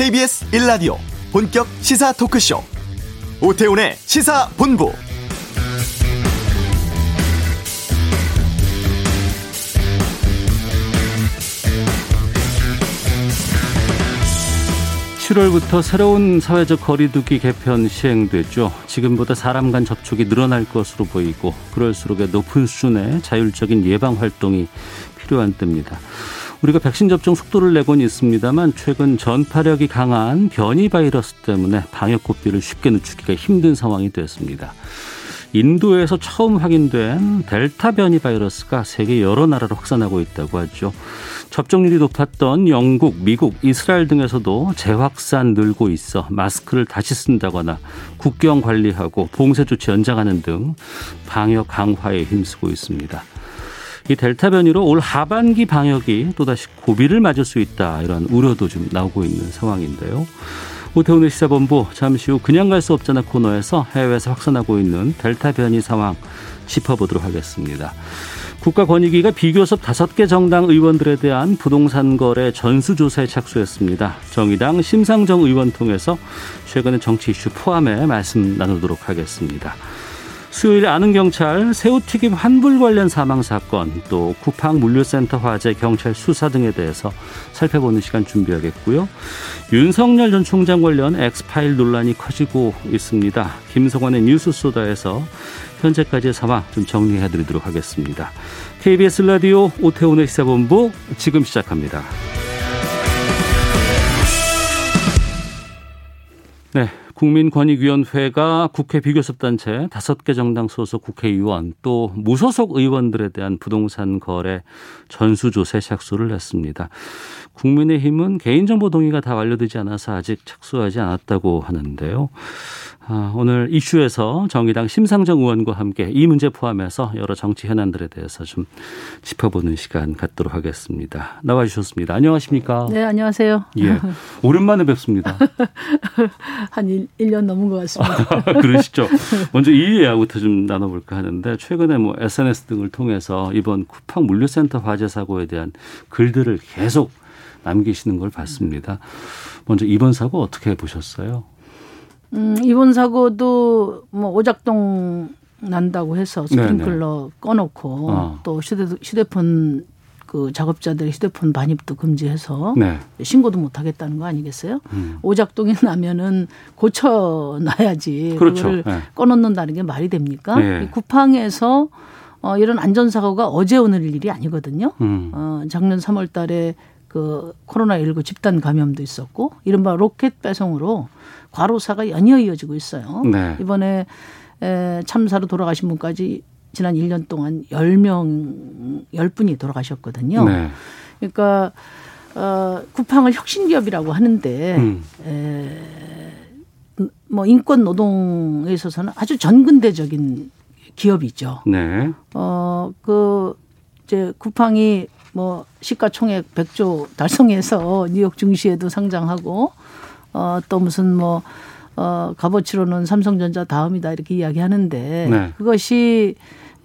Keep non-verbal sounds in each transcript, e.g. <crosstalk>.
KBS 1라디오 본격 시사 토크쇼 오태훈의 시사본부 7월부터 새로운 사회적 거리두기 개편 시행됐죠. 지금보다 사람 간 접촉이 늘어날 것으로 보이고 그럴수록 높은 수준의 자율적인 예방 활동이 필요한 때입니다. 우리가 백신 접종 속도를 내곤 있습니다만 최근 전파력이 강한 변이 바이러스 때문에 방역 고비를 쉽게 늦추기가 힘든 상황이 됐습니다. 인도에서 처음 확인된 델타 변이 바이러스가 세계 여러 나라로 확산하고 있다고 하죠. 접종률이 높았던 영국, 미국, 이스라엘 등에서도 재확산 늘고 있어 마스크를 다시 쓴다거나 국경 관리하고 봉쇄 조치 연장하는 등 방역 강화에 힘쓰고 있습니다. 이 델타 변이로 올 하반기 방역이 또다시 고비를 맞을 수 있다 이런 우려도 좀 나오고 있는 상황인데요. 오태훈의 시사본부 잠시 후 그냥 갈 수 없잖아 코너에서 해외에서 확산하고 있는 델타 변이 상황 짚어보도록 하겠습니다. 국가권익위가 비교섭 다섯 개 정당 의원들에 대한 부동산 거래 전수조사에 착수했습니다. 정의당 심상정 의원 통해서 최근의 정치 이슈 포함해 말씀 나누도록 하겠습니다. 수요일 아는 경찰 새우튀김 환불 관련 사망 사건 또 쿠팡 물류센터 화재 경찰 수사 등에 대해서 살펴보는 시간 준비하겠고요. 윤석열 전 총장 관련 엑스파일 논란이 커지고 있습니다. 김성환의 뉴스 소다에서 현재까지의 상황 좀 정리해 드리도록 하겠습니다. KBS 라디오 오태훈의 시사본부 지금 시작합니다. 국민권익위원회가 국회 비교섭단체 다섯 개 정당 소속 국회의원 또 무소속 의원들에 대한 부동산 거래 전수조사 착수를 했습니다. 국민의힘은 개인정보 동의가 다 완료되지 않아서 아직 착수하지 않았다고 하는데요. 아, 오늘 이슈에서 정의당 심상정 의원과 함께 이 문제 포함해서 여러 정치 현안들에 대해서 좀 짚어보는 시간 갖도록 하겠습니다. 나와 주셨습니다. 안녕하십니까? 네, 안녕하세요. 예. 오랜만에 뵙습니다. <laughs> 한 1, 1년 넘은 것 같습니다. <laughs> 그러시죠. 먼저 이 이야기부터 좀 나눠볼까 하는데 최근에 뭐 SNS 등을 통해서 이번 쿠팡 물류센터 화재 사고에 대한 글들을 계속 남기시는 걸 봤습니다. 먼저 이번 사고 어떻게 보셨어요? 음, 이번 사고도 뭐 오작동 난다고 해서 스프링클러 네네. 꺼놓고 어. 또 휴대, 휴대폰 그 작업자들의 휴대폰 반입도 금지해서 네. 신고도 못 하겠다는 거 아니겠어요? 음. 오작동이 나면은 고쳐놔야지 그렇죠. 그걸 네. 꺼놓는다는 게 말이 됩니까? 네. 쿠팡에서 어, 이런 안전사고가 어제 오늘 일이 아니거든요. 음. 어, 작년 3월 달에 그 코로나19 집단 감염도 있었고 이른바 로켓 배송으로 과로사가 연이어 이어지고 있어요. 네. 이번에 에, 참사로 돌아가신 분까지 지난 1년 동안 10명, 10분이 돌아가셨거든요. 네. 그러니까 어, 쿠팡을 혁신기업이라고 하는데 음. 에, 뭐 인권 노동에 있어서는 아주 전근대적인 기업이죠. 네. 어, 그 이제 쿠팡이 뭐 시가총액 100조 달성해서 뉴욕 증시에도 상장하고 어, 또 무슨 뭐, 어, 값어치로는 삼성전자 다음이다 이렇게 이야기하는데 네. 그것이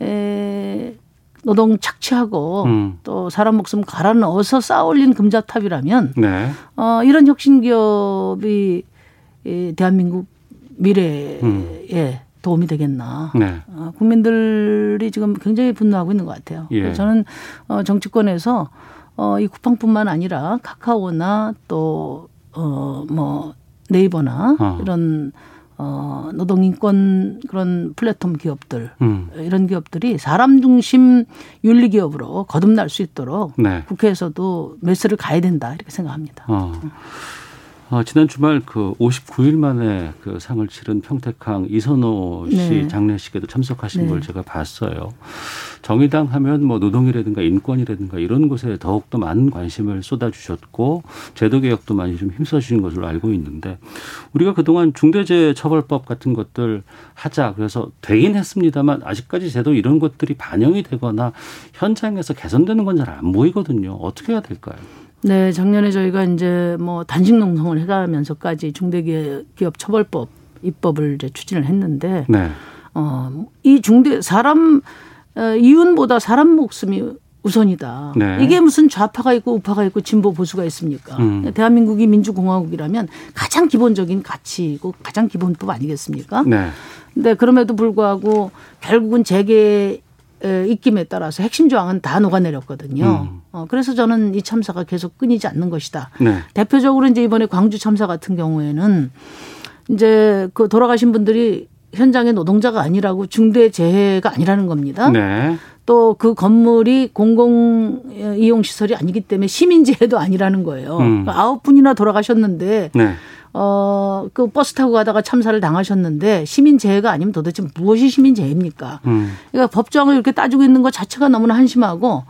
에, 노동 착취하고 음. 또 사람 목숨 갈아 넣어서 쌓아올린 금자탑이라면 네. 어, 이런 혁신 기업이 이 대한민국 미래에 음. 도움이 되겠나. 네. 어, 국민들이 지금 굉장히 분노하고 있는 것 같아요. 예. 저는 어, 정치권에서 어, 이 쿠팡뿐만 아니라 카카오나 또 어, 뭐, 네이버나 어. 이런 어, 노동인권 그런 플랫폼 기업들, 음. 이런 기업들이 사람 중심 윤리 기업으로 거듭날 수 있도록 네. 국회에서도 메스를 가야 된다 이렇게 생각합니다. 어. 어, 지난 주말 그 59일 만에 그 상을 치른 평택항 이선호 씨 네. 장례식에도 참석하신 네. 걸 제가 봤어요. 정의당 하면 뭐 노동이라든가 인권이라든가 이런 곳에 더욱더 많은 관심을 쏟아주셨고 제도 개혁도 많이 좀 힘써주신 것으로 알고 있는데 우리가 그동안 중대재해처벌법 같은 것들 하자 그래서 되긴 했습니다만 아직까지 제도 이런 것들이 반영이 되거나 현장에서 개선되는 건 잘 안 보이거든요. 어떻게 해야 될까요? 네, 작년에 저희가 이제 뭐 단식 농성을 해가면서까지 중대기업 처벌법 입법을 이제 추진을 했는데, 네. 어, 이 중대 사람 어, 이윤보다 사람 목숨이 우선이다. 네. 이게 무슨 좌파가 있고 우파가 있고 진보 보수가 있습니까? 음. 대한민국이 민주공화국이라면 가장 기본적인 가치이고 가장 기본법 아니겠습니까? 네. 근데 그럼에도 불구하고 결국은 재계 입김에 따라서 핵심 조항은 다 녹아내렸거든요. 음. 어, 그래서 저는 이 참사가 계속 끊이지 않는 것이다. 네. 대표적으로 이제 이번에 광주 참사 같은 경우에는 이제 그 돌아가신 분들이 현장의 노동자가 아니라고 중대 재해가 아니라는 겁니다. 네. 또그 건물이 공공 이용 시설이 아니기 때문에 시민 재해도 아니라는 거예요. 음. 아홉 분이나 돌아가셨는데 네. 어, 그 버스 타고 가다가 참사를 당하셨는데 시민 재해가 아니면 도대체 무엇이 시민 재해입니까? 음. 그러니까 법정을 이렇게 따지고 있는 것 자체가 너무나 한심하고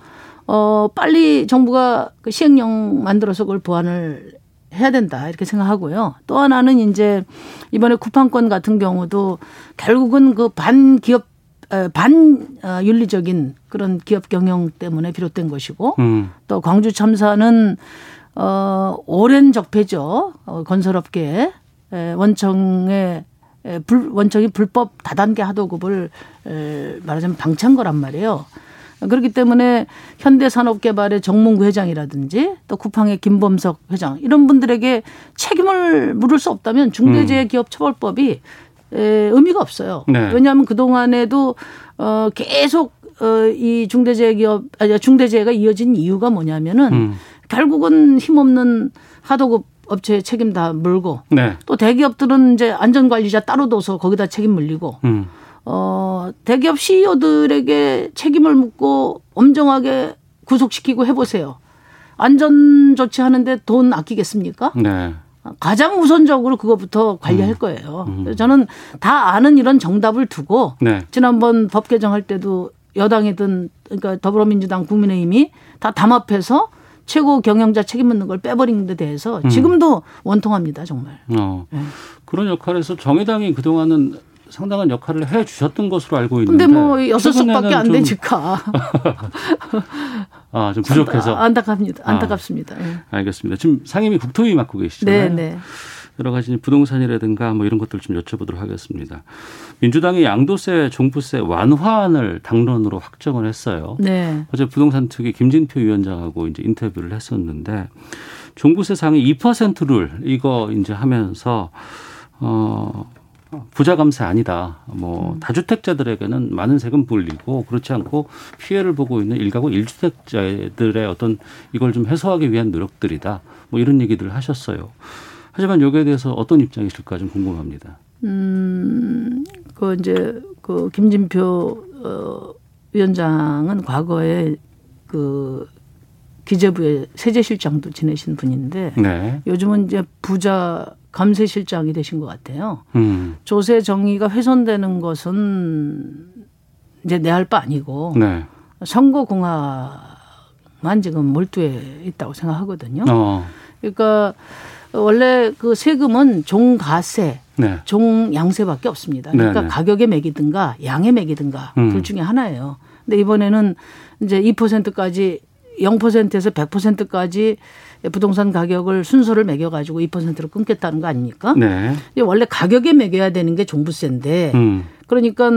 어, 빨리 정부가 그 시행령 만들어서 그걸 보완을 해야 된다 이렇게 생각하고요. 또 하나는 이제 이번에 쿠팡권 같은 경우도 결국은 그 반기업 반윤리적인 그런 기업 경영 때문에 비롯된 것이고 음. 또 광주 참사는 어 오랜 적폐죠. 어, 건설업계 원청의 불, 원청이 불법 다단계 하도급을 말하자면 방치한 거란 말이에요. 그렇기 때문에 현대산업개발의 정몽구 회장이라든지 또 쿠팡의 김범석 회장 이런 분들에게 책임을 물을 수 없다면 중대재해기업처벌법이 에, 의미가 없어요. 네. 왜냐하면 그 동안에도 어 계속 어 이 중대재해기업 아니 중대재해가 이어진 이유가 뭐냐면은 음. 결국은 힘없는 하도급 업체의 책임 다 물고 네. 또 대기업들은 이제 안전관리자 따로 둬서 거기다 책임 물리고 음. 어 대기업 CEO들에게 책임을 묻고 엄정하게 구속시키고 해보세요. 안전 조치하는데 돈 아끼겠습니까? 네. 가장 우선적으로 그것부터 관리할 음. 거예요. 음. 저는 다 아는 이런 정답을 두고 네. 지난번 법 개정할 때도 여당이든 그러니까 더불어민주당 국민의힘이 다 담합해서 최고 경영자 책임 묻는 걸 빼버린 데 대해서 음. 지금도 원통합니다 정말. 어. 네. 그런 역할에서 정의당이 그동안은 상당한 역할을 해 주셨던 것으로 알고 있는데. 근데 뭐 여섯 석밖에 안 되니까. <laughs> 아, 좀 부족해서. 안타깝니다. 아, 안타깝습니다. 아, 네. 알겠습니다. 지금 상임위 국토위 맡고 계시잖아요. 네, 네. 여러 가지 부동산이라든가 뭐 이런 것들 좀 여쭤보도록 하겠습니다. 민주당이 양도세, 종부세 완화안을 당론으로 확정을 했어요. 네. 어제 부동산 특위 김진표 위원장하고 이제 인터뷰를 했었는데 종부세 상위 2%를 이거 이제 하면서 어 부자 감세 아니다. 뭐 음. 다주택자들에게는 많은 세금 불리고 그렇지 않고 피해를 보고 있는 일가구 일주택자들의 어떤 이걸 좀 해소하기 위한 노력들이다. 뭐 이런 얘기들을 하셨어요. 하지만 여기에 대해서 어떤 입장이실까 좀 궁금합니다. 음, 그 이제 그 김진표 어, 위원장은 과거에 그 기재부의 세제실장도 지내신 분인데 네. 요즘은 이제 부자 감세실장이 되신 것 같아요. 음. 조세 정의가 훼손되는 것은 이제 내할 바 아니고 네. 선거 공학만 지금 몰두해 있다고 생각하거든요. 어. 그러니까 원래 그 세금은 종가세, 네. 종양세밖에 없습니다. 그러니까 네, 네. 가격에 매기든가 양에 매기든가 음. 둘 중에 하나예요. 근데 이번에는 이제 2%까지 0%에서 100%까지 부동산 가격을 순서를 매겨 가지고 2%로 끊겠다는 거 아닙니까? 네. 원래 가격에 매겨야 되는 게 종부세인데 음. 그러니까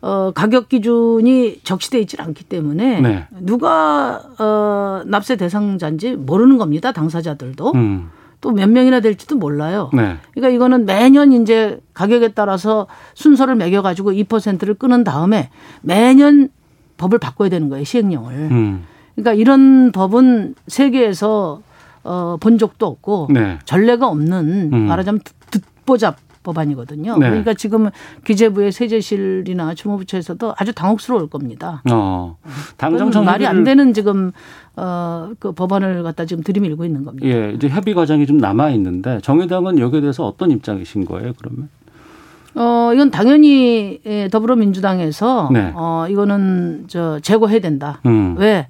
어, 가격 기준이 적시돼 있질 않기 때문에 네. 누가 어, 납세 대상자인지 모르는 겁니다. 당사자들도. 음. 또 몇 명이나 될지도 몰라요. 네. 그러니까 이거는 매년 이제 가격에 따라서 순서를 매겨 가지고 2%를 끊은 다음에 매년 법을 바꿔야 되는 거예요. 시행령을. 음. 그러니까 이런 법은 세계에서 어, 본 적도 없고 네. 전례가 없는 음. 말하자면 듣보잡 법안이거든요. 네. 그러니까 지금 기재부의 세제실이나 주무부처에서도 아주 당혹스러울 겁니다. 어. 당정 말이 안 되는 지금 어, 그 법안을 갖다 지금 들이밀고 있는 겁니다. 예, 이제 협의 과정이 좀 남아 있는데 정의당은 여기에 대해서 어떤 입장이신 거예요? 그러면? 어, 이건 당연히 예, 더불어민주당에서 네. 어, 이거는 저 제고해야 된다. 음. 왜?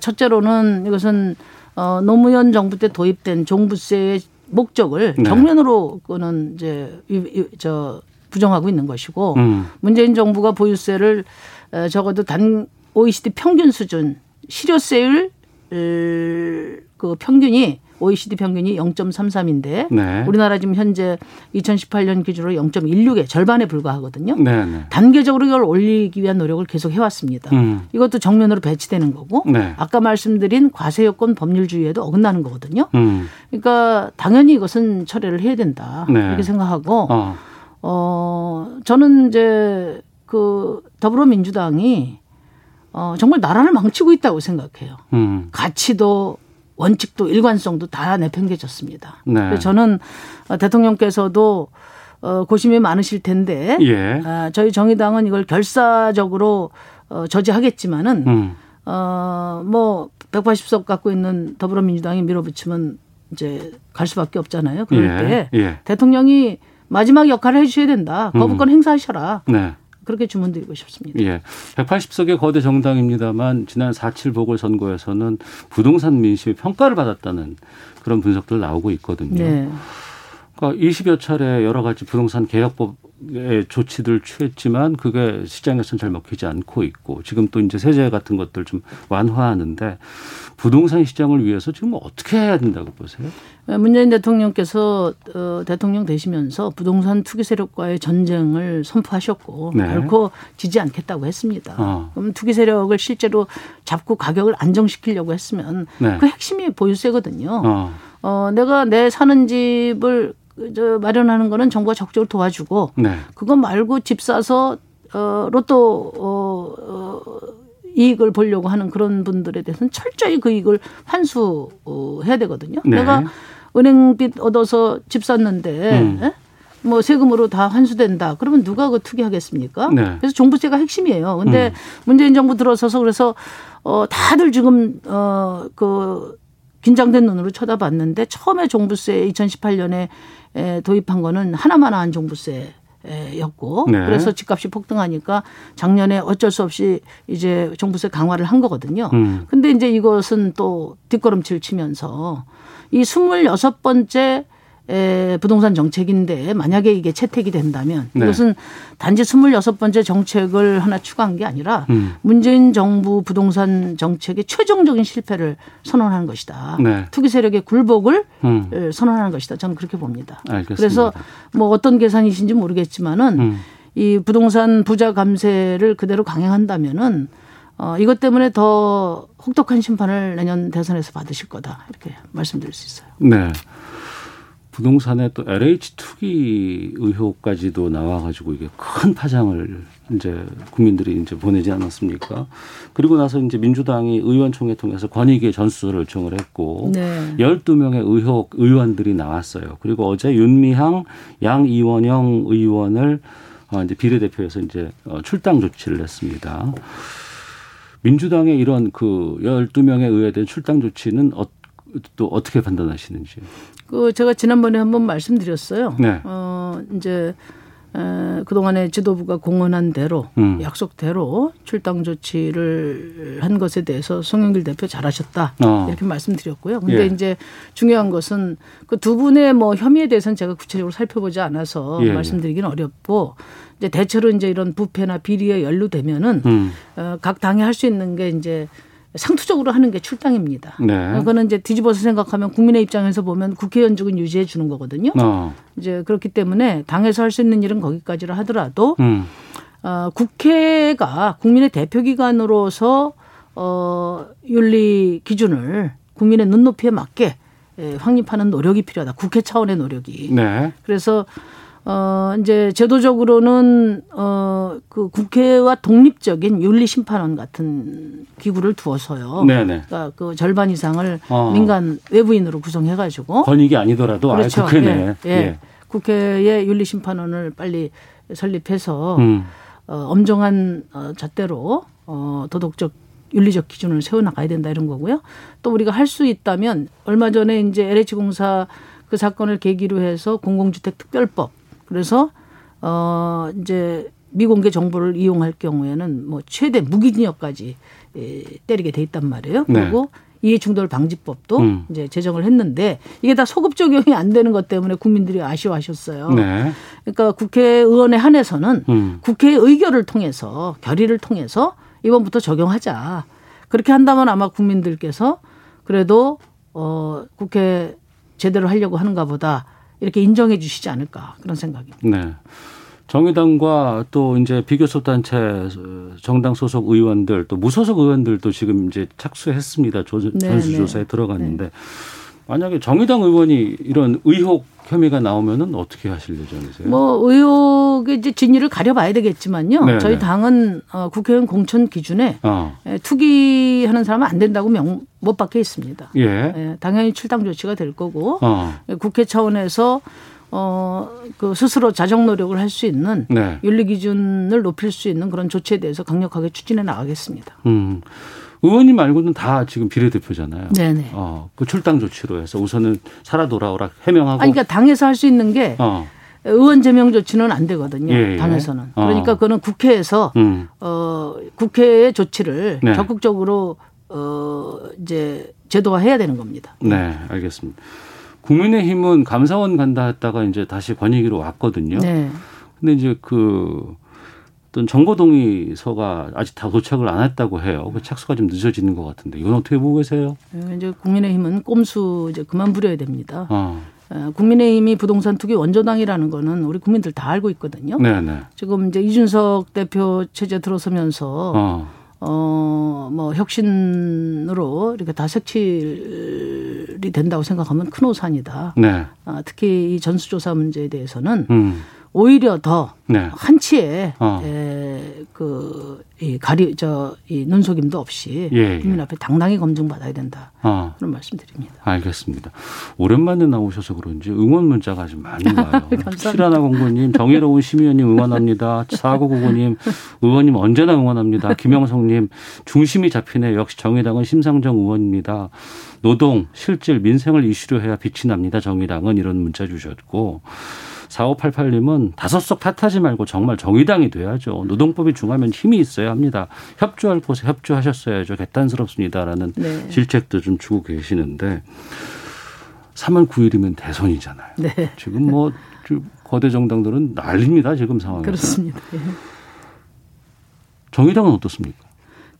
첫째로는 이것은 어, 노무현 정부 때 도입된 종부세의 목적을 네. 정면으로 그는 이제 저 부정하고 있는 것이고 음. 문재인 정부가 보유세를 적어도 단 OECD 평균 수준 실효세율 그 평균이 OECD 평균이 0.33인데 네. 우리나라 지금 현재 2018년 기준으로 0.16의 절반에 불과하거든요. 네, 네. 단계적으로 이걸 올리기 위한 노력을 계속 해왔습니다. 음. 이것도 정면으로 배치되는 거고 네. 아까 말씀드린 과세요건 법률주의에도 어긋나는 거거든요. 음. 그러니까 당연히 이것은 처리를 해야 된다 네. 이렇게 생각하고 어. 어 저는 이제 그 더불어민주당이 어, 정말 나라를 망치고 있다고 생각해요. 음. 가치도 원칙도 일관성도 다 내팽개졌습니다. 네. 그래서 저는 어, 대통령께서도 어, 고심이 많으실 텐데 예. 어, 저희 정의당은 이걸 결사적으로 어, 저지하겠지만은 음. 어, 뭐 180석 갖고 있는 더불어민주당이 밀어붙이면 이제 갈 수밖에 없잖아요. 그럴 예. 때 예. 대통령이 마지막 역할을 해주셔야 된다. 거부권 음. 행사하셔라. 네. 그렇게 주문드리고 싶습니다. 예. 180석의 거대 정당입니다만 지난 4.7 보궐선거에서는 부동산 민심의 평가를 받았다는 그런 분석들 나오고 있거든요. 네. 그러니까 20여 차례 여러 가지 부동산 개혁법의 조치들 취했지만 그게 시장에서는 잘 먹히지 않고 있고 지금 또 이제 세제 같은 것들 좀 완화하는데 부동산 시장을 위해서 지금 어떻게 해야 된다고 보세요? 문재인 대통령께서 어, 대통령 되시면서 부동산 투기 세력과의 전쟁을 선포하셨고 네. 결코 지지 않겠다고 했습니다. 어. 그럼 투기 세력을 실제로 잡고 가격을 안정시키려고 했으면 네. 그 핵심이 보유세거든요. 어. 어, 내가 내 사는 집을 저 마련하는 거는 정부가 적극적으로 도와주고 네. 그거 말고 집 사서 어 로또 어, 어 이익을 보려고 하는 그런 분들에 대해서는 철저히 그 이익을 환수해야 되거든요. 네. 내가 은행빚 얻어서 집 샀는데 음. 예? 뭐 세금으로 다 환수된다. 그러면 누가 그 투기하겠습니까? 네. 그래서 종부세가 핵심이에요. 근데 음. 문재인 정부 들어서서 그래서 어 다들 지금 어그 긴장된 눈으로 쳐다봤는데 처음에 종부세 2018년에 도입한 거는 하나만한 종부세 였고 네. 그래서 집값이 폭등하니까 작년에 어쩔 수 없이 이제 종부세 강화를 한 거거든요. 음. 근데 이제 이것은 또 뒷걸음질 치면서 이 스물여섯 번째 에, 부동산 정책인데 만약에 이게 채택이 된다면 네. 이것은 단지 스물여섯 번째 정책을 하나 추가한 게 아니라 음. 문재인 정부 부동산 정책의 최종적인 실패를 선언하는 것이다. 네. 투기 세력의 굴복을 음. 선언하는 것이다. 저는 그렇게 봅니다. 알겠습니다. 그래서 뭐 어떤 계산이신지 모르겠지만은 음. 이 부동산 부자 감세를 그대로 강행한다면은 어, 이것 때문에 더 혹독한 심판을 내년 대선에서 받으실 거다. 이렇게 말씀드릴 수 있어요. 네. 부동산에 또 LH 투기 의혹까지도 나와가지고 이게 큰 파장을 이제 국민들이 이제 보내지 않았습니까? 그리고 나서 이제 민주당이 의원총회 통해서 권익위 전수를 요청을 했고 네. 12명의 의혹 의원들이 나왔어요. 그리고 어제 윤미향 양이원영 의원을 어 이제 비례대표에서 이제 어, 출당 조치를 했습니다. 민주당의 이런 그 12명에 의해된 출당 조치는 어, 또 어떻게 판단하시는지? 그 제가 지난번에 한번 말씀드렸어요. 네. 어 이제 에, 그동안에 지도부가 공언한 대로 음. 약속대로 출당 조치를 한 것에 대해서 송영길 대표 잘하셨다 어. 이렇게 말씀드렸고요. 근데 예. 이제 중요한 것은 그 두 분의 뭐 혐의에 대해서는 제가 구체적으로 살펴보지 않아서 예. 예. 말씀드리기는 어렵고 이제 대체로 이제 이런 부패나 비리에 연루되면은 음. 어, 각 당이 할 수 있는 게 이제 상투적으로 하는 게 출당입니다. 네. 그거는 이제 뒤집어서 생각하면 국민의 입장에서 보면 국회의원직은 유지해 주는 거거든요. 어. 이제 그렇기 때문에 당에서 할 수 있는 일은 거기까지라 하더라도 음. 어, 국회가 국민의 대표기관으로서 어, 윤리 기준을 국민의 눈높이에 맞게 예, 확립하는 노력이 필요하다. 국회 차원의 노력이. 네. 그래서 어, 이제 제도적으로는 어, 그 국회와 독립적인 윤리심판원 같은 기구를 두어서요. 네네. 그러니까 그 절반 이상을 어. 민간 외부인으로 구성해가지고. 권익이 아니더라도 그렇죠. 아예 국회네. 예, 예. 예. 국회의 윤리심판원을 빨리 설립해서 음. 어, 엄정한 어, 잣대로 어, 도덕적 윤리적 기준을 세워나가야 된다 이런 거고요. 또 우리가 할 수 있다면 얼마 전에 이제 LH공사 그 사건을 계기로 해서 공공주택 특별법 그래서 어 이제 미공개 정보를 이용할 경우에는 뭐 최대 무기징역까지 예, 때리게 돼 있단 말이에요. 네. 그리고 이해 충돌 방지법도 음. 이제 제정을 했는데 이게 다 소급 적용이 안 되는 것 때문에 국민들이 아쉬워하셨어요. 네. 그러니까 국회의원에 한해서는 음. 국회 의결을 통해서 결의를 통해서 이번부터 적용하자. 그렇게 한다면 아마 국민들께서 그래도 어, 국회 제대로 하려고 하는가 보다 이렇게 인정해 주시지 않을까 그런 생각입니다. 네. 정의당과 또 이제 비교섭 단체 정당 소속 의원들 또 무소속 의원들도 지금 이제 착수했습니다. 전수조사에 네, 들어갔는데 네. 만약에 정의당 의원이 이런 의혹 혐의가 나오면은 어떻게 하실 예정이세요? 뭐 의혹의 이제 진위를 가려봐야 되겠지만요. 네네. 저희 네. 당은 어, 국회의원 공천 기준에 어. 투기하는 사람은 안 된다고 명못 박혀 있습니다. 예. 예. 당연히 출당 조치가 될 거고 어. 국회 차원에서 어, 그 스스로 자정 노력을 할 수 있는 네. 윤리 기준을 높일 수 있는 그런 조치에 대해서 강력하게 추진해 나가겠습니다. 음. 의원님 말고는 다 지금 비례대표잖아요. 네네. 어, 그 출당 조치로 해서 우선은 살아 돌아오라 해명하고. 아니, 그러니까 당에서 할 수 있는 게 어. 의원 제명 조치는 안 되거든요. 예, 예. 당에서는. 어. 그러니까 그거는 국회에서 음. 어, 국회의 조치를 네. 적극적으로 어, 이제 제도화해야 되는 겁니다. 네, 알겠습니다. 국민의힘은 감사원 간다 했다가 이제 다시 권익위로 왔거든요. 네. 근데 이제 그 어떤 정보동의서가 아직 다 도착을 안 했다고 해요. 그 착수가 좀 늦어지는 것 같은데 이건 어떻게 보고 계세요? 네, 이제 국민의힘은 꼼수 이제 그만 부려야 됩니다. 어. 국민의힘이 부동산 투기 원조당이라는 거는 우리 국민들 다 알고 있거든요. 네네. 네. 지금 이제 이준석 대표 체제 들어서면서 어. 어, 뭐, 혁신으로 이렇게 다 색칠이 된다고 생각하면 큰 오산이다. 네. 아, 특히 이 전수조사 문제에 대해서는 음. 오히려 더 네. 한치의 어. 에, 그, 이 가리, 저, 이 눈속임도 없이 예, 예. 국민 앞에 당당히 검증받아야 된다. 어. 그런 말씀 드립니다. 알겠습니다. 오랜만에 나오셔서 그런지 응원 문자가 좀 많이 <laughs> 와요. 실하나 공부님, 정의로운 심의원님 응원합니다. 사고구구님, 의원님 언제나 응원합니다. 김영성님, 중심이 잡히네. 역시 정의당은 심상정 의원입니다. 노동, 실질, 민생을 이슈로 해야 빛이 납니다. 정의당은 이런 문자 주셨고. 4588님은 다섯 석 탓하지 말고 정말 정의당이 돼야죠. 노동법이 중하면 힘이 있어야 합니다. 협조할 곳에 협조하셨어야죠. 개탄스럽습니다라는 네. 질책도 좀 주고 계시는데 3월 9일이면 대선이잖아요. 네. 지금 뭐 거대 정당들은 난립니다. 지금 상황에서. 그렇습니다. 예. 정의당은 어떻습니까?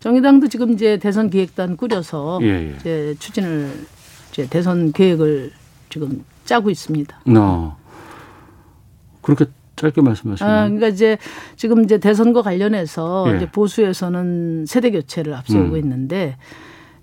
정의당도 지금 이제 대선 기획단 꾸려서 예, 예. 이제 추진을 이제 대선 계획을 지금 짜고 있습니다. 어. 그렇게 짧게 말씀하시면. 아, 그러니까 이제 지금 이제 대선과 관련해서 예. 이제 보수에서는 세대 교체를 앞세우고 음. 있는데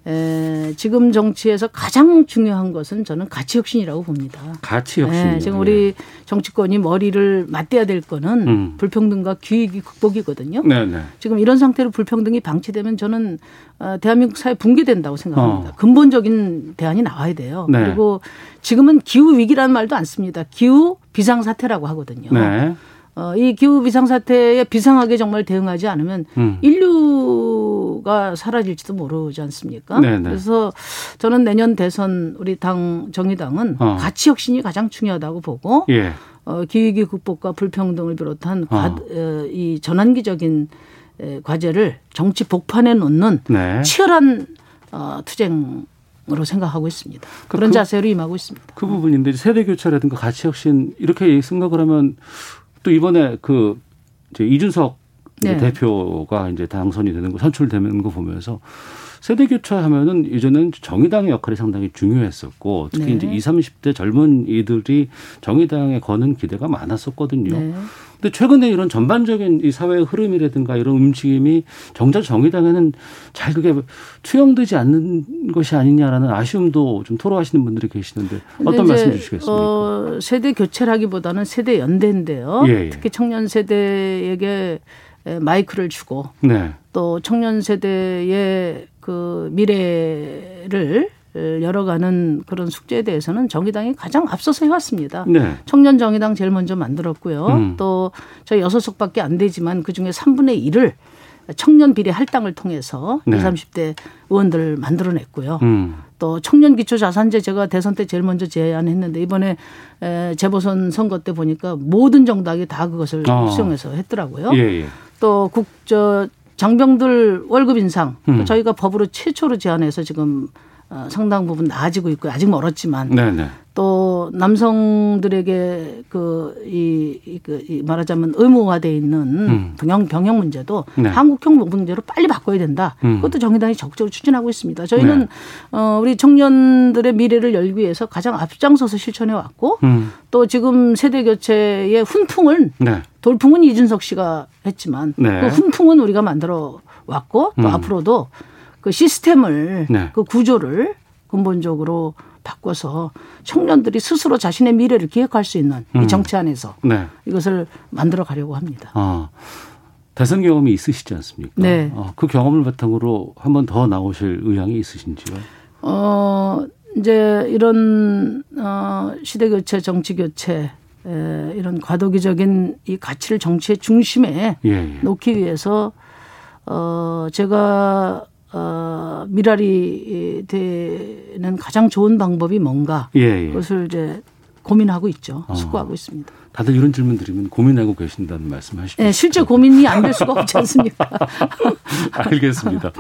에, 지금 정치에서 가장 중요한 것은 저는 가치 혁신이라고 봅니다. 가치 혁신. 네, 지금 우리 예. 정치권이 머리를 맞대야 될 거는 음. 불평등과 기획이 극복이거든요. 네네. 네. 지금 이런 상태로 불평등이 방치되면 저는 어, 대한민국 사회 붕괴된다고 생각합니다. 어. 근본적인 대안이 나와야 돼요. 네. 그리고 지금은 기후 위기라는 말도 안 씁니다. 기후 비상 사태라고 하거든요. 네. 어, 이 기후 비상 사태에 비상하게 정말 대응하지 않으면 음. 인류가 사라질지도 모르지 않습니까? 네네. 네. 그래서 저는 내년 대선 우리 당 정의당은 어. 가치 혁신이 가장 중요하다고 보고 예. 어, 기후위기 극복과 불평등을 비롯한 어. 과, 어, 이 전환기적인 에, 과제를 정치 복판에 놓는 네. 치열한 어, 투쟁 으로 생각하고 있습니다. 그러니까 그런 그, 자세로 임하고 있습니다. 그 부분인데 세대 교체라든가 가치 혁신 이렇게 생각을 하면 또 이번에 그 이제 이준석 네. 대표가 이제 당선이 되는 거 선출되는 거 보면서 세대 교체하면은 이제는 정의당의 역할이 상당히 중요했었고 특히 네. 이제 20, 30대 젊은 이들이 정의당에 거는 기대가 많았었거든요. 네. 근데 최근에 이런 전반적인 이 사회의 흐름이라든가 이런 움직임이 정작 정의당에는 잘 그게 투영되지 않는 것이 아니냐라는 아쉬움도 좀 토로하시는 분들이 계시는데 어떤 말씀 주시겠습니까? 어, 세대 교체라기보다는 세대 연대인데요. 예, 예. 특히 청년 세대에게 마이크를 주고 네. 또 청년 세대의 그 미래를 열어가는 그런 숙제에 대해서는 정의당이 가장 앞서서 해왔습니다. 네. 청년 정의당 제일 먼저 만들었고요. 음. 또 저희 여섯 석밖에 안 되지만 그 중에 3분의 1을 청년 비례 할당을 통해서 네. 20, 30대 의원들을 만들어냈고요. 음. 또 청년 기초 자산제 제가 대선 때 제일 먼저 제안했는데 이번에 재보선 선거 때 보니까 모든 정당이 다 그것을 어. 수용해서 했더라고요. 예, 예. 또 국저 장병들 월급 인상 음. 저희가 법으로 최초로 제안해서 지금 어, 상당 부분 나아지고 있고 아직 멀었지만 네네. 네. 또 남성들에게 그이 이, 그, 이 말하자면 의무화돼 있는 음. 병영 병역 문제도 네. 한국형 문제로 빨리 바꿔야 된다. 음. 그것도 정의당이 적극적으로 추진하고 있습니다. 저희는 네. 어, 우리 청년들의 미래를 열기 위해서 가장 앞장서서 실천해 왔고 음. 또 지금 세대 교체의 훈풍을 네. 돌풍은 이준석 씨가 했지만 네. 그 훈풍은 우리가 만들어 왔고 또 음. 앞으로도 그 시스템을 네. 그 구조를 근본적으로 바꿔서 청년들이 스스로 자신의 미래를 기획할 수 있는 음. 이 정치 안에서 네. 이것을 만들어 가려고 합니다. 아, 대선 경험이 있으시지 않습니까? 네. 어, 그 경험을 바탕으로 한 번 더 나오실 의향이 있으신지요? 어, 이제 이런 어, 시대 교체, 정치 교체 에, 이런 과도기적인 이 가치를 정치의 중심에 예, 예. 놓기 위해서 어, 제가 어, 미랄이 되는 가장 좋은 방법이 뭔가 예, 예. 그것을 이제 고민하고 있죠. 어. 숙고하고 있습니다. 다들 이런 질문 드리면 고민하고 계신다는 말씀하시죠. 네, 실제 고민이 안 될 수가 없지 않습니까? <laughs> 알겠습니다.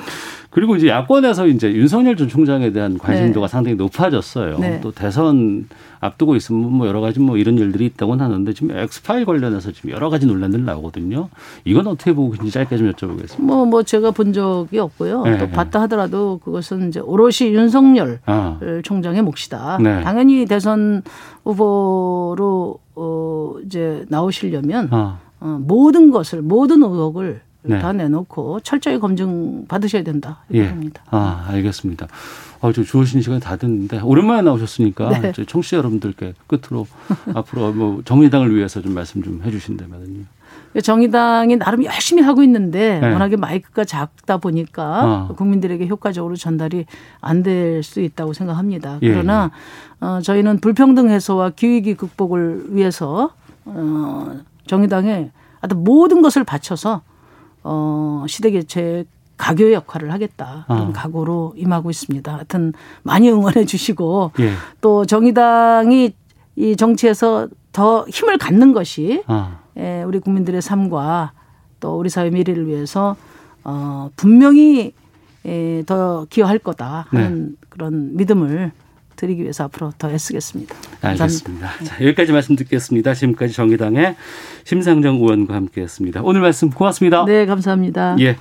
그리고 이제 야권에서 이제 윤석열 전 총장에 대한 관심도가 네. 상당히 높아졌어요. 네. 또 대선 앞두고 있으면 뭐 여러 가지 뭐 이런 일들이 있다고는 하는데 지금 엑스파일 관련해서 지금 여러 가지 논란들 나오거든요. 이건 어떻게 보고 계신지 짧게 좀 여쭤보겠습니다. 뭐, 뭐 제가 본 적이 없고요. 네. 또 봤다 하더라도 그것은 이제 오롯이 윤석열 아. 총장의 몫이다. 네. 당연히 대선 후보로 어 이제 나오시려면 아. 어, 모든 것을 모든 의혹을 네. 다 내놓고 철저히 검증 받으셔야 된다 이렇게 예. 합니다. 아 알겠습니다. 아, 주 좋으신 시간이 다 됐는데 오랜만에 나오셨으니까 네. 청취자 여러분들께 끝으로 <laughs> 앞으로 뭐 정의당을 위해서 좀 말씀 좀 해주신다면요. 정의당이 나름 열심히 하고 있는데 네. 워낙에 마이크가 작다 보니까 어. 국민들에게 효과적으로 전달이 안 될 수 있다고 생각합니다. 예. 그러나 어, 저희는 불평등 해소와 기후위기 극복을 위해서 어, 정의당에 하여튼 모든 것을 바쳐서 어, 시대 개최 가교 역할을 하겠다 그런 어. 각오로 임하고 있습니다. 하여튼 많이 응원해 주시고 예. 또 정의당이 이 정치에서 더 힘을 갖는 것이 어. 예, 우리 국민들의 삶과 또 우리 사회 미래를 위해서 어, 분명히 예, 더 기여할 거다 하는 네. 그런 믿음을 드리기 위해서 앞으로 더 애쓰겠습니다. 알겠습니다. 자, 여기까지 말씀 듣겠습니다. 지금까지 정의당의 심상정 의원과 함께했습니다. 오늘 말씀 고맙습니다. 네, 감사합니다. 예,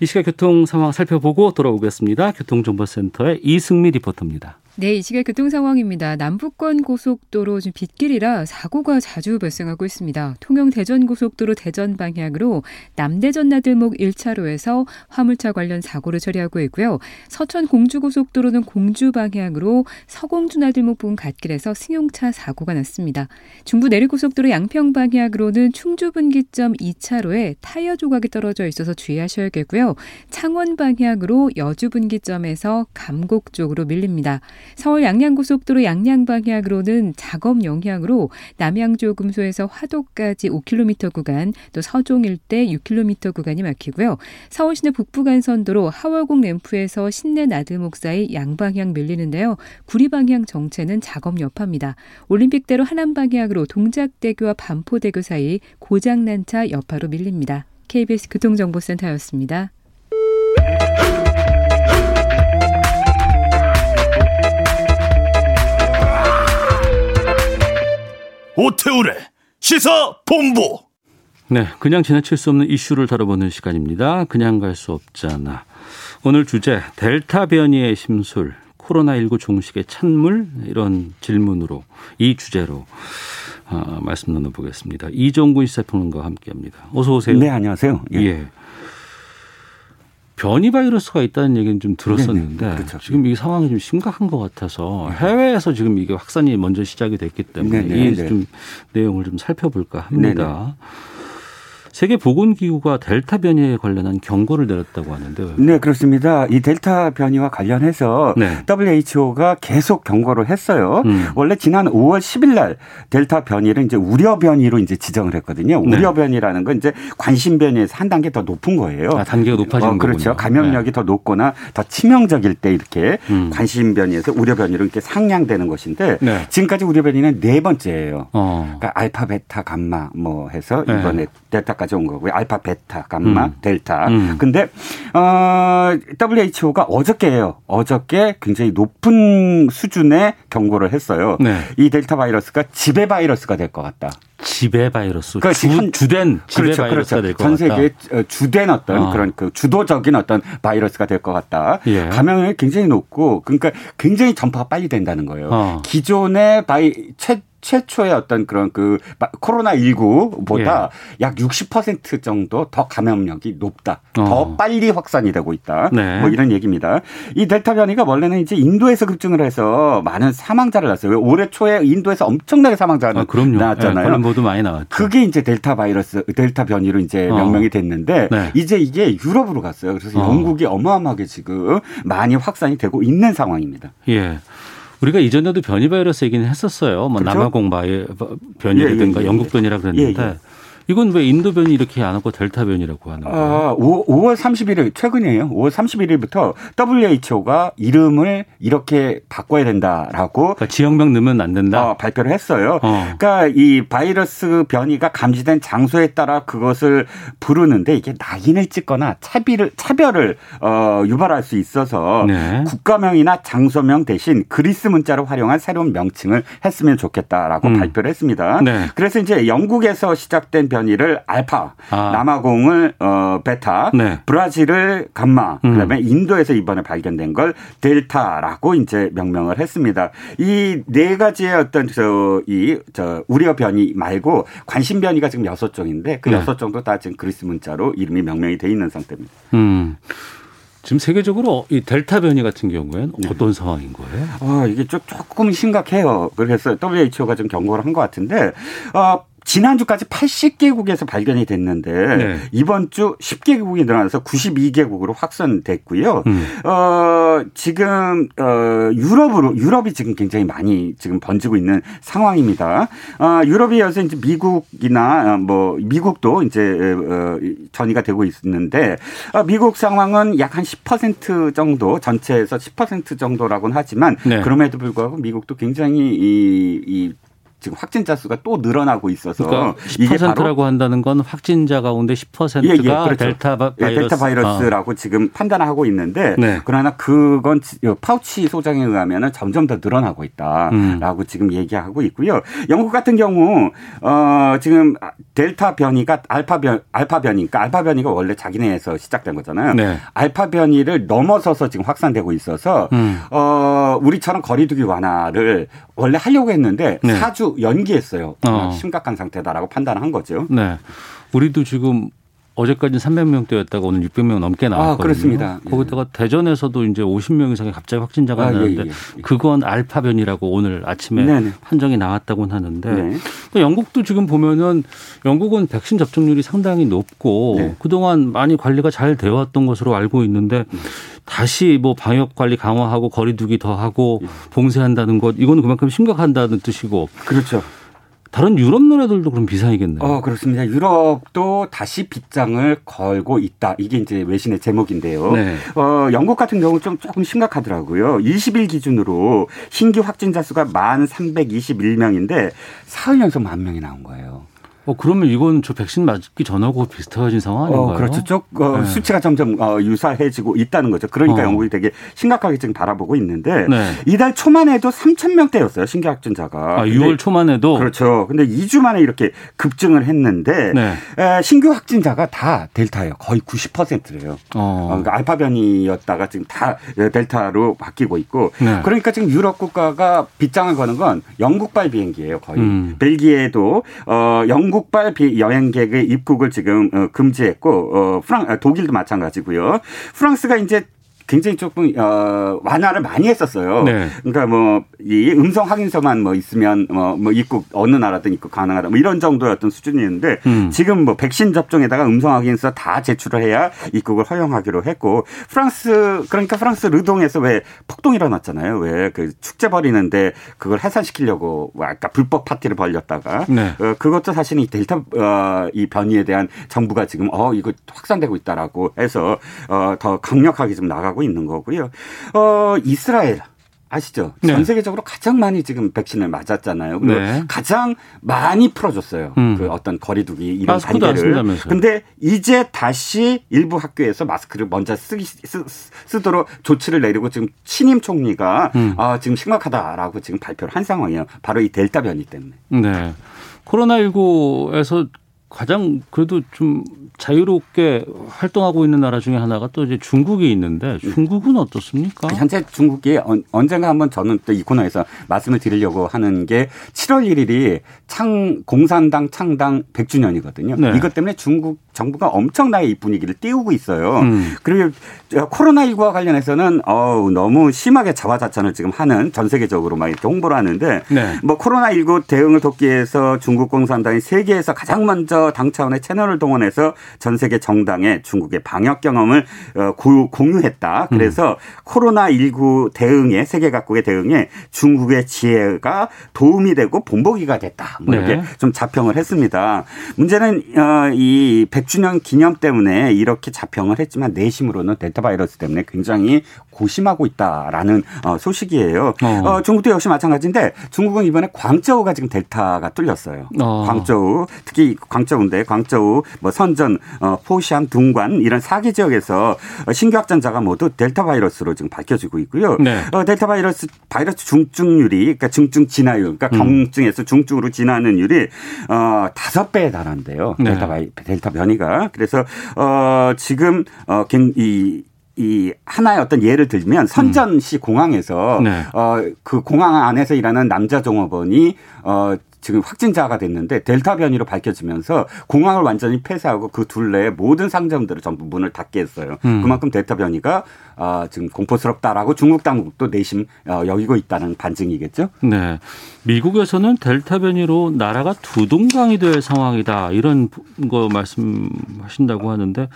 이 시각 교통 상황 살펴보고 돌아오겠습니다. 교통정보센터의 이승미 리포터입니다. 네, 이 시각 교통 상황입니다. 남북권 고속도로 지금 빗길이라 사고가 자주 발생하고 있습니다. 통영 대전 고속도로 대전 방향으로 남대전 나들목 1차로에서 화물차 관련 사고를 처리하고 있고요. 서천 공주 고속도로는 공주 방향으로 서공주 나들목 부근 갓길에서 승용차 사고가 났습니다. 중부 내륙 고속도로 양평 방향으로는 충주 분기점 2차로에 타이어 조각이 떨어져 있어서 주의하셔야겠고요. 창원 방향으로 여주 분기점에서 감곡 쪽으로 밀립니다. 서울 양양고속도로 양양 방향으로는 작업 영향으로 남양조금소에서 화도까지 5km 구간, 또 서종 일대 6km 구간이 막히고요. 서울 시내 북부간선도로 하월곡 램프에서 신내 나들목 사이 양방향 밀리는데요. 구리 방향 정체는 작업 여파입니다. 올림픽대로 하남 방향으로 동작대교와 반포대교 사이 고장난 차 여파로 밀립니다. KBS 교통정보센터였습니다. 오태우래 시사 본부. 네, 그냥 지나칠 수 없는 이슈를 다뤄보는 시간입니다. 그냥 갈 수 없잖아. 오늘 주제 델타 변이의 심술, 코로나19 종식의 찬물 이런 질문으로 이 주제로 어, 말씀 나눠보겠습니다. 이종군 시사평론가와 함께합니다. 어서 오세요. 네, 안녕하세요. 예. 예. 변이 바이러스가 있다는 얘기는 좀 들었었는데 네네, 그렇죠. 지금 이 상황이 좀 심각한 것 같아서 해외에서 지금 이게 확산이 먼저 시작이 됐기 때문에 이 좀 내용을 좀 살펴볼까 합니다. 네네. 세계 보건 기구가 델타 변이에 관련한 경고를 내렸다고 하는데요. 네, 그렇습니다. 이 델타 변이와 관련해서 네. WHO가 계속 경고를 했어요. 음. 원래 지난 5월 10일 날 델타 변이를 이제 우려 변이로 이제 지정을 했거든요. 네. 우려 변이라는 건 이제 관심 변이에서 한 단계 더 높은 거예요. 아, 단계가 높아지는 어, 그렇죠. 거군요. 감염력이 네. 더 높거나 더 치명적일 때 이렇게 음. 관심 변이에서 우려 변이로 이렇게 상향되는 것인데 네. 지금까지 우려 변이는 네 번째예요. 어. 그러니까 알파, 베타, 감마 뭐 해서 네. 이번에 델타까지 알파까지 온 거고요. 알파, 베타, 감마, 음. 델타. 음. 근데 어 WHO가 어저께예요. 어저께 굉장히 높은 수준의 경고를 했어요. 네. 이 델타 바이러스가 지배 바이러스가 될 것 같다. 지배 바이러스. 그러니까 주, 주된 지배 그렇죠, 바이러스가 그렇죠. 될것 같다. 전 세계 주된 어떤 어. 그런 그 주도적인 어떤 바이러스가 될 것 같다. 예. 감염이 굉장히 높고 그러니까 굉장히 전파가 빨리 된다는 거예요. 어. 기존의 바이 최 최초의 어떤 그런 그 코로나 19보다 예. 약60% 정도 더 감염력이 높다. 어. 더 빨리 확산이 되고 있다. 네. 뭐 이런 얘기입니다. 이 델타 변이가 원래는 이제 인도에서 급증을 해서 많은 사망자를 낳았어요. 올해 초에 인도에서 엄청나게 사망자가 아, 나왔잖아요. 네, 모두 많이 나왔죠. 그게 이제 델타 바이러스, 델타 변이로 이제 어. 명명이 됐는데 네. 이제 이게 유럽으로 갔어요. 그래서 어. 영국이 어마어마하게 지금 많이 확산이 되고 있는 상황입니다. 예. 우리가 이전에도 변이 바이러스 얘기는 했었어요. 뭐 그렇죠? 남아공 바이 변이라든가 예, 예, 예. 영국 변이라 그랬는데 예, 예. 이건 왜 인도 변이 이렇게 안 하고 델타 변이라고 하는 거예요? 아, 5, 월 31일 최근이에요. 5월 31일부터 WHO가 이름을 이렇게 바꿔야 된다라고 그러니까 지역명 넣으면 안 된다. 어, 발표를 했어요. 어. 그러니까 이 바이러스 변이가 감지된 장소에 따라 그것을 부르는데 이게 낙인을 찍거나 차비를 차별을 어, 유발할 수 있어서 네. 국가명이나 장소명 대신 그리스 문자를 활용한 새로운 명칭을 했으면 좋겠다라고 음. 발표를 했습니다. 네. 그래서 이제 영국에서 시작된 변이를 알파, 아. 남아공을 어, 베타, 네. 브라질을 감마, 음. 그다음에 인도에서 이번에 발견된 걸 델타라고 이제 명명을 했습니다. 이 네 가지의 어떤 저 이 저 우려 변이 말고 관심 변이가 지금 여섯 종인데 그 네. 여섯 종도 다 지금 그리스 문자로 이름이 명명이 돼 있는 상태입니다. 음. 지금 세계적으로 이 델타 변이 같은 경우에는 네. 어떤 상황인 거예요? 아, 이게 조금 심각해요. 그래서 WHO가 좀 경고를 한 것 같은데, 어, 지난주까지 80개국에서 발견이 됐는데 네. 이번 주 10개국이 늘어나서 92개국으로 확산됐고요. 음. 어, 지금 어, 유럽으로 유럽이 지금 굉장히 많이 지금 번지고 있는 상황입니다. 어, 유럽에 이어서 이제 미국이나 어, 뭐 미국도 이제 어, 전이가 되고 있는데 어, 미국 상황은 약 한 10% 정도 전체에서 10% 정도라고는 하지만 네. 그럼에도 불구하고 미국도 굉장히 이, 이 지금 확진자 수가 또 늘어나고 있어서 그러니까 10%라고 한다는 건 확진자 가운데 10%가 예, 예, 그렇죠. 델타 바이러스. 예, 바이러스라고 아. 지금 판단하고 있는데 네. 그러나 그건 파우치 소장에 의하면 점점 더 늘어나고 있다라고 음. 지금 얘기하고 있고요. 영국 같은 경우 어 지금 델타 변이가 알파 변 알파 변이니까 알파 변이가 원래 자기네에서 시작된 거잖아요. 네. 알파 변이를 넘어서서 지금 확산되고 있어서 음. 어 우리처럼 거리두기 완화를 원래 하려고 했는데 네. 4주 연기했어요. 어. 심각한 상태다라고 판단한 거죠. 네. 우리도 지금 어제까지 300명대였다가 오늘 600명 넘게 아, 나왔거든요. 아, 그렇습니다. 예. 거기다가 대전에서도 이제 50명 이상이 갑자기 확진자가 아, 예, 나왔는데 예, 예, 그건 알파 변이라고 오늘 아침에 네네. 판정이 나왔다고는 하는데 네. 또 영국도 지금 보면은 영국은 백신 접종률이 상당히 높고 네. 그동안 많이 관리가 잘 되어 왔던 것으로 알고 있는데 네. 다시 뭐 방역 관리 강화하고 거리두기 더 하고 예. 봉쇄한다는 것 이거는 그만큼 심각한다는 뜻이고 그렇죠. 다른 유럽 나라들도 그럼 비상이겠네요. 어, 그렇습니다. 유럽도 다시 빗장을 걸고 있다. 이게 이제 외신의 제목인데요. 네. 어, 영국 같은 경우 좀 조금 심각하더라고요. 20일 기준으로 신규 확진자 수가 1,321명인데 사흘 연속 만 명이 나온 거예요. 어, 그러면 이건 저 백신 맞기 전하고 비슷해진 상황 아닌가요? 어, 그렇죠. 쪽, 어, 네. 수치가 점점 어, 유사해지고 있다는 거죠. 그러니까 어. 영국이 되게 심각하게 지금 바라보고 있는데 네. 이달 초만 해도 3천 명대였어요. 신규 확진자가. 아, 6월 초만 해도 그렇죠. 근데 2주 만에 이렇게 급증을 했는데 네. 에, 신규 확진자가 다 델타예요. 거의 90%래요. 어. 어. 그러니까 알파 변이였다가 지금 다 델타로 바뀌고 있고 네. 그러니까 지금 유럽 국가가 빗장을 거는 건 영국발 비행기예요. 거의 음. 벨기에도 어, 영국 영국발 여행객의 입국을 지금 어, 금지했고 어 프랑 아, 독일도 마찬가지고요. 프랑스가 이제 굉장히 조금 어 완화를 많이 했었어요. 네. 그러니까 뭐 이 음성 확인서만 뭐 있으면 뭐, 뭐 입국 어느 나라든 입국 가능하다 뭐 이런 정도였던 수준이었는데 음. 지금 뭐 백신 접종에다가 음성 확인서 다 제출을 해야 입국을 허용하기로 했고 프랑스 그러니까 프랑스 르동에서 왜 폭동 일어났잖아요. 왜 그 축제 벌이는데 그걸 해산시키려고 아까 불법 파티를 벌렸다가 네. 어, 그것도 사실 이 델타 어, 이 변이에 대한 정부가 지금 어 이거 확산되고 있다라고 해서 어 더 강력하게 좀 나가. 하고 있는 거고요. 어, 이스라엘. 아시죠? 네. 전 세계적으로 가장 많이 지금 백신을 맞았잖아요. 그리고 네. 가장 많이 풀어줬어요. 음. 그 어떤 거리두기 이런 단계를. 근데 이제 다시 일부 학교에서 마스크를 먼저 쓰기 쓰, 쓰도록 조치를 내리고 지금 신임 총리가 음. 아, 지금 심각하다라고 지금 발표를 한 상황이에요. 바로 이 델타 변이 때문에. 네. 코로나19에서 가장 그래도 좀 자유롭게 활동하고 있는 나라 중에 하나가 또 이제 중국이 있는데 중국은 어떻습니까? 현재 중국이 언젠가 한번 저는 또 이 코너에서 말씀을 드리려고 하는 게 7월 1일이 창 공산당 창당 100주년이거든요. 네. 이것 때문에 중국 정부가 엄청나게 이 분위기를 띄우고 있어요. 음. 그리고 코로나19와 관련해서는 어우 너무 심하게 자화자찬을 지금 하는 전 세계적으로 막 이렇게 홍보를 하는데 네. 뭐 코로나19 대응을 돕기 위해서 중국 공산당이 세계에서 가장 먼저 당 차원의 채널을 동원해서 전 세계 정당에 중국의 방역 경험을 어, 공유했다. 그래서 음. 코로나19 대응에 세계 각국의 대응에 중국의 지혜가 도움이 되고 본보기가 됐다. 뭐 이렇게 네. 좀 자평을 했습니다. 문제는 어, 이 100주년 기념 때문에 이렇게 자평을 했지만 내심으로는 델타 바이러스 때문에 굉장히 고심하고 있다라는 어, 소식이에요. 어. 중국도 역시 마찬가지인데 중국은 이번에 광저우가 지금 델타가 뚫렸어요. 어. 광저우 특히 광저우인데 광저우 뭐 선전 어, 포시안, 둥관 이런 사기 지역에서 신규 확진자가 모두 델타 바이러스로 지금 밝혀지고 있고요. 네. 어, 델타 바이러스 바이러스 중증률이 그러니까 중증 진화율, 그러니까 음. 경증에서 중증으로 진화하는 율이 어 다섯 배에 달한대요. 네. 델타 바이 델타 변이 가 그래서 어 지금 어이 이 하나의 어떤 예를 들면 선전시 공항에서 네. 어그 공항 안에서 일하는 남자 종업원이 어 지금 확진자가 됐는데 델타 변이로 밝혀지면서 공항을 완전히 폐쇄하고 그 둘레에 모든 상점들을 전부 문을 닫게 했어요. 음. 그만큼 델타 변이가 아, 지금 공포스럽다라고 중국 당국도 내심 어, 여기고 있다는 반증이겠죠. 네. 미국에서는 델타 변이로 나라가 두동강이 될 상황이다 이런 거 말씀하신다고 하는데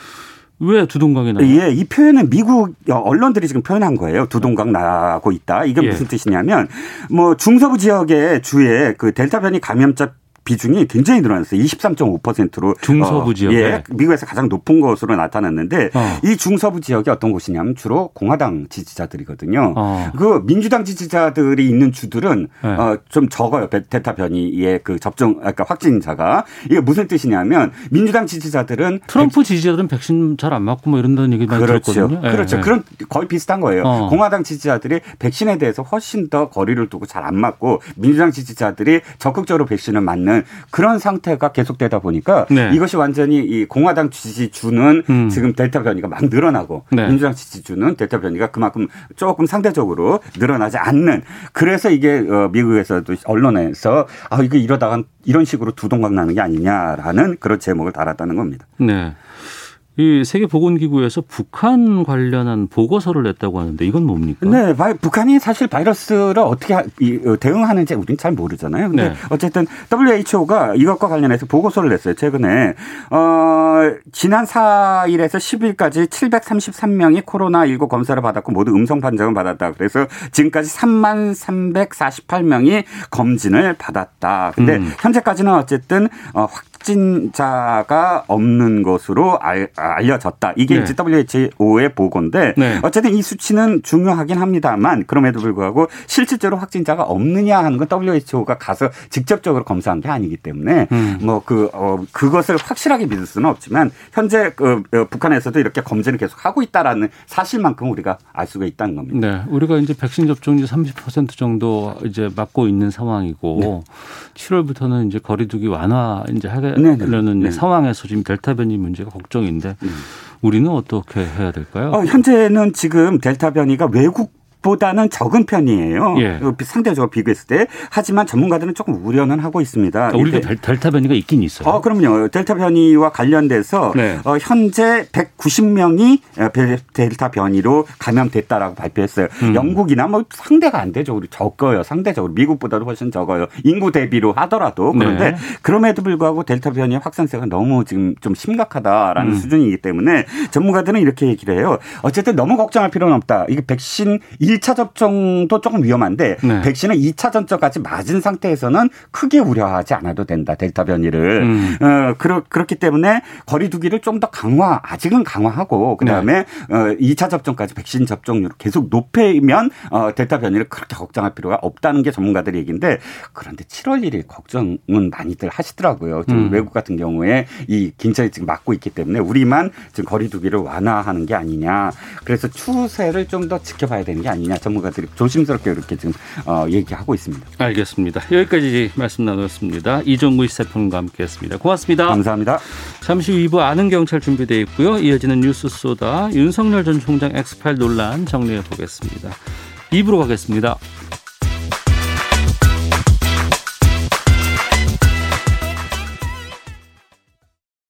왜 두동강이 나요? 예, 이 표현은 미국 언론들이 지금 표현한 거예요. 두동강 나고 있다. 이게 예. 무슨 뜻이냐면 뭐 중서부 지역의 주에 그 델타 변이 감염자 비중이 굉장히 늘어났어요. 23.5%로 중서부 어, 예, 미국에서 가장 높은 것으로 나타났는데 어. 이 중서부 지역이 어떤 곳이냐면 주로 공화당 지지자들이거든요. 어. 그 민주당 지지자들이 있는 주들은 네. 어, 좀 적어요. 델타 변이의 그 접종 그러니까 확진자가 이게 무슨 뜻이냐면 민주당 지지자들은 트럼프 백... 지지자들은 백신 잘 안 맞고 뭐 이런다는 얘기 많이 그렇죠. 들었거든요. 네. 그렇죠. 네. 그런 거의 비슷한 거예요. 어. 공화당 지지자들이 백신에 대해서 훨씬 더 거리를 두고 잘 안 맞고 민주당 지지자들이 적극적으로 백신을 맞는 있는 그런 상태가 계속되다 보니까 네. 이것이 완전히 이 공화당 지지주는 음. 지금 델타 변이가 막 늘어나고 네. 민주당 지지주는 델타 변이가 그만큼 조금 상대적으로 늘어나지 않는 그래서 이게 어, 미국에서도 언론에서 아 이거 이러다가 이런 식으로 두동강 나는 게 아니냐라는 그런 제목을 달았다는 겁니다. 네. 이 세계보건기구에서 북한 관련한 보고서를 냈다고 하는데 이건 뭡니까? 네, 북한이 사실 바이러스를 어떻게 어, 대응하는지 우리는 잘 모르잖아요. 근데 네. 어쨌든 WHO가 이것과 관련해서 보고서를 냈어요. 최근에 어, 지난 4일에서 10일까지 733명이 코로나19 검사를 받았고 모두 음성 판정을 받았다. 그래서 지금까지 3만 348명이 검진을 받았다. 근데 음. 현재까지는 어쨌든 어, 확 진자가 없는 것으로 알, 알려졌다. 이게 네. 이제 WHO의 보고인데 네. 어쨌든 이 수치는 중요하긴 합니다만 그럼에도 불구하고 실질적으로 확진자가 없느냐 하는 건 WHO가 가서 직접적으로 검사한 게 아니기 때문에 음. 뭐그 어, 그것을 확실하게 믿을 수는 없지만 현재 그 어, 북한에서도 이렇게 검진을 계속 하고 있다라는 사실만큼 우리가 알 수가 있다는 겁니다. 네, 우리가 이제 백신 접종률 30% 정도 이제 맞고 있는 상황이고 네. 7월부터는 이제 거리두기 완화 이제 하 려는 네. 상황에서 지금 델타 변이 문제가 걱정인데 음. 우리는 어떻게 해야 될까요? 어, 현재는 지금 델타 변이가 외국 보다는 적은 편이에요. 예. 상대적으로 비교했을 때. 하지만 전문가들은 조금 우려는 하고 있습니다. 아, 우리도 델타 변이가 있긴 있어요. 어, 그럼요. 델타 변이와 관련돼서 네. 어, 현재 190명이 어, 델타 변이로 감염됐다라고 발표했어요. 음. 영국이나 뭐 상대가 안 되죠. 우리 적어요. 상대적으로 미국보다도 훨씬 적어요. 인구 대비로 하더라도 그런데 네. 그럼에도 불구하고 델타 변이의 확산세가 너무 지금 좀 심각하다라는 음. 수준이기 때문에 전문가들은 이렇게 얘기를 해요. 어쨌든 너무 걱정할 필요는 없다. 이게 백신 1차 접종도 조금 위험한데 네. 백신은 2차 전적까지 맞은 상태에서는 크게 우려하지 않아도 된다. 델타 변이를. 음. 어, 그렇, 그렇기 때문에 거리두기를 좀 더 강화, 아직은 강화하고 그다음에 네. 어, 2차 접종까지 백신 접종률 계속 높이면 어, 델타 변이를 그렇게 걱정할 필요가 없다는 게 전문가들 얘기인데 그런데 7월 1일 걱정은 많이들 하시더라고요. 지금 음. 외국 같은 경우에 이 긴장이 지금 막고 있기 때문에 우리만 지금 거리두기를 완화하는 게 아니냐. 그래서 추세를 좀 더 지켜봐야 되는 게 아니냐. 전문가들이 조심스럽게 이렇게 지금 어, 얘기하고 있습니다. 알겠습니다. 여기까지 말씀 나눴습니다. 이종구 시사평론가 함께했습니다. 고맙습니다. 감사합니다. 잠시 후 2부 아는 경찰 준비되어 있고요. 이어지는 뉴스 쏘다 윤석열 전 총장 엑스파일 논란 정리해 보겠습니다. 2부로 가겠습니다.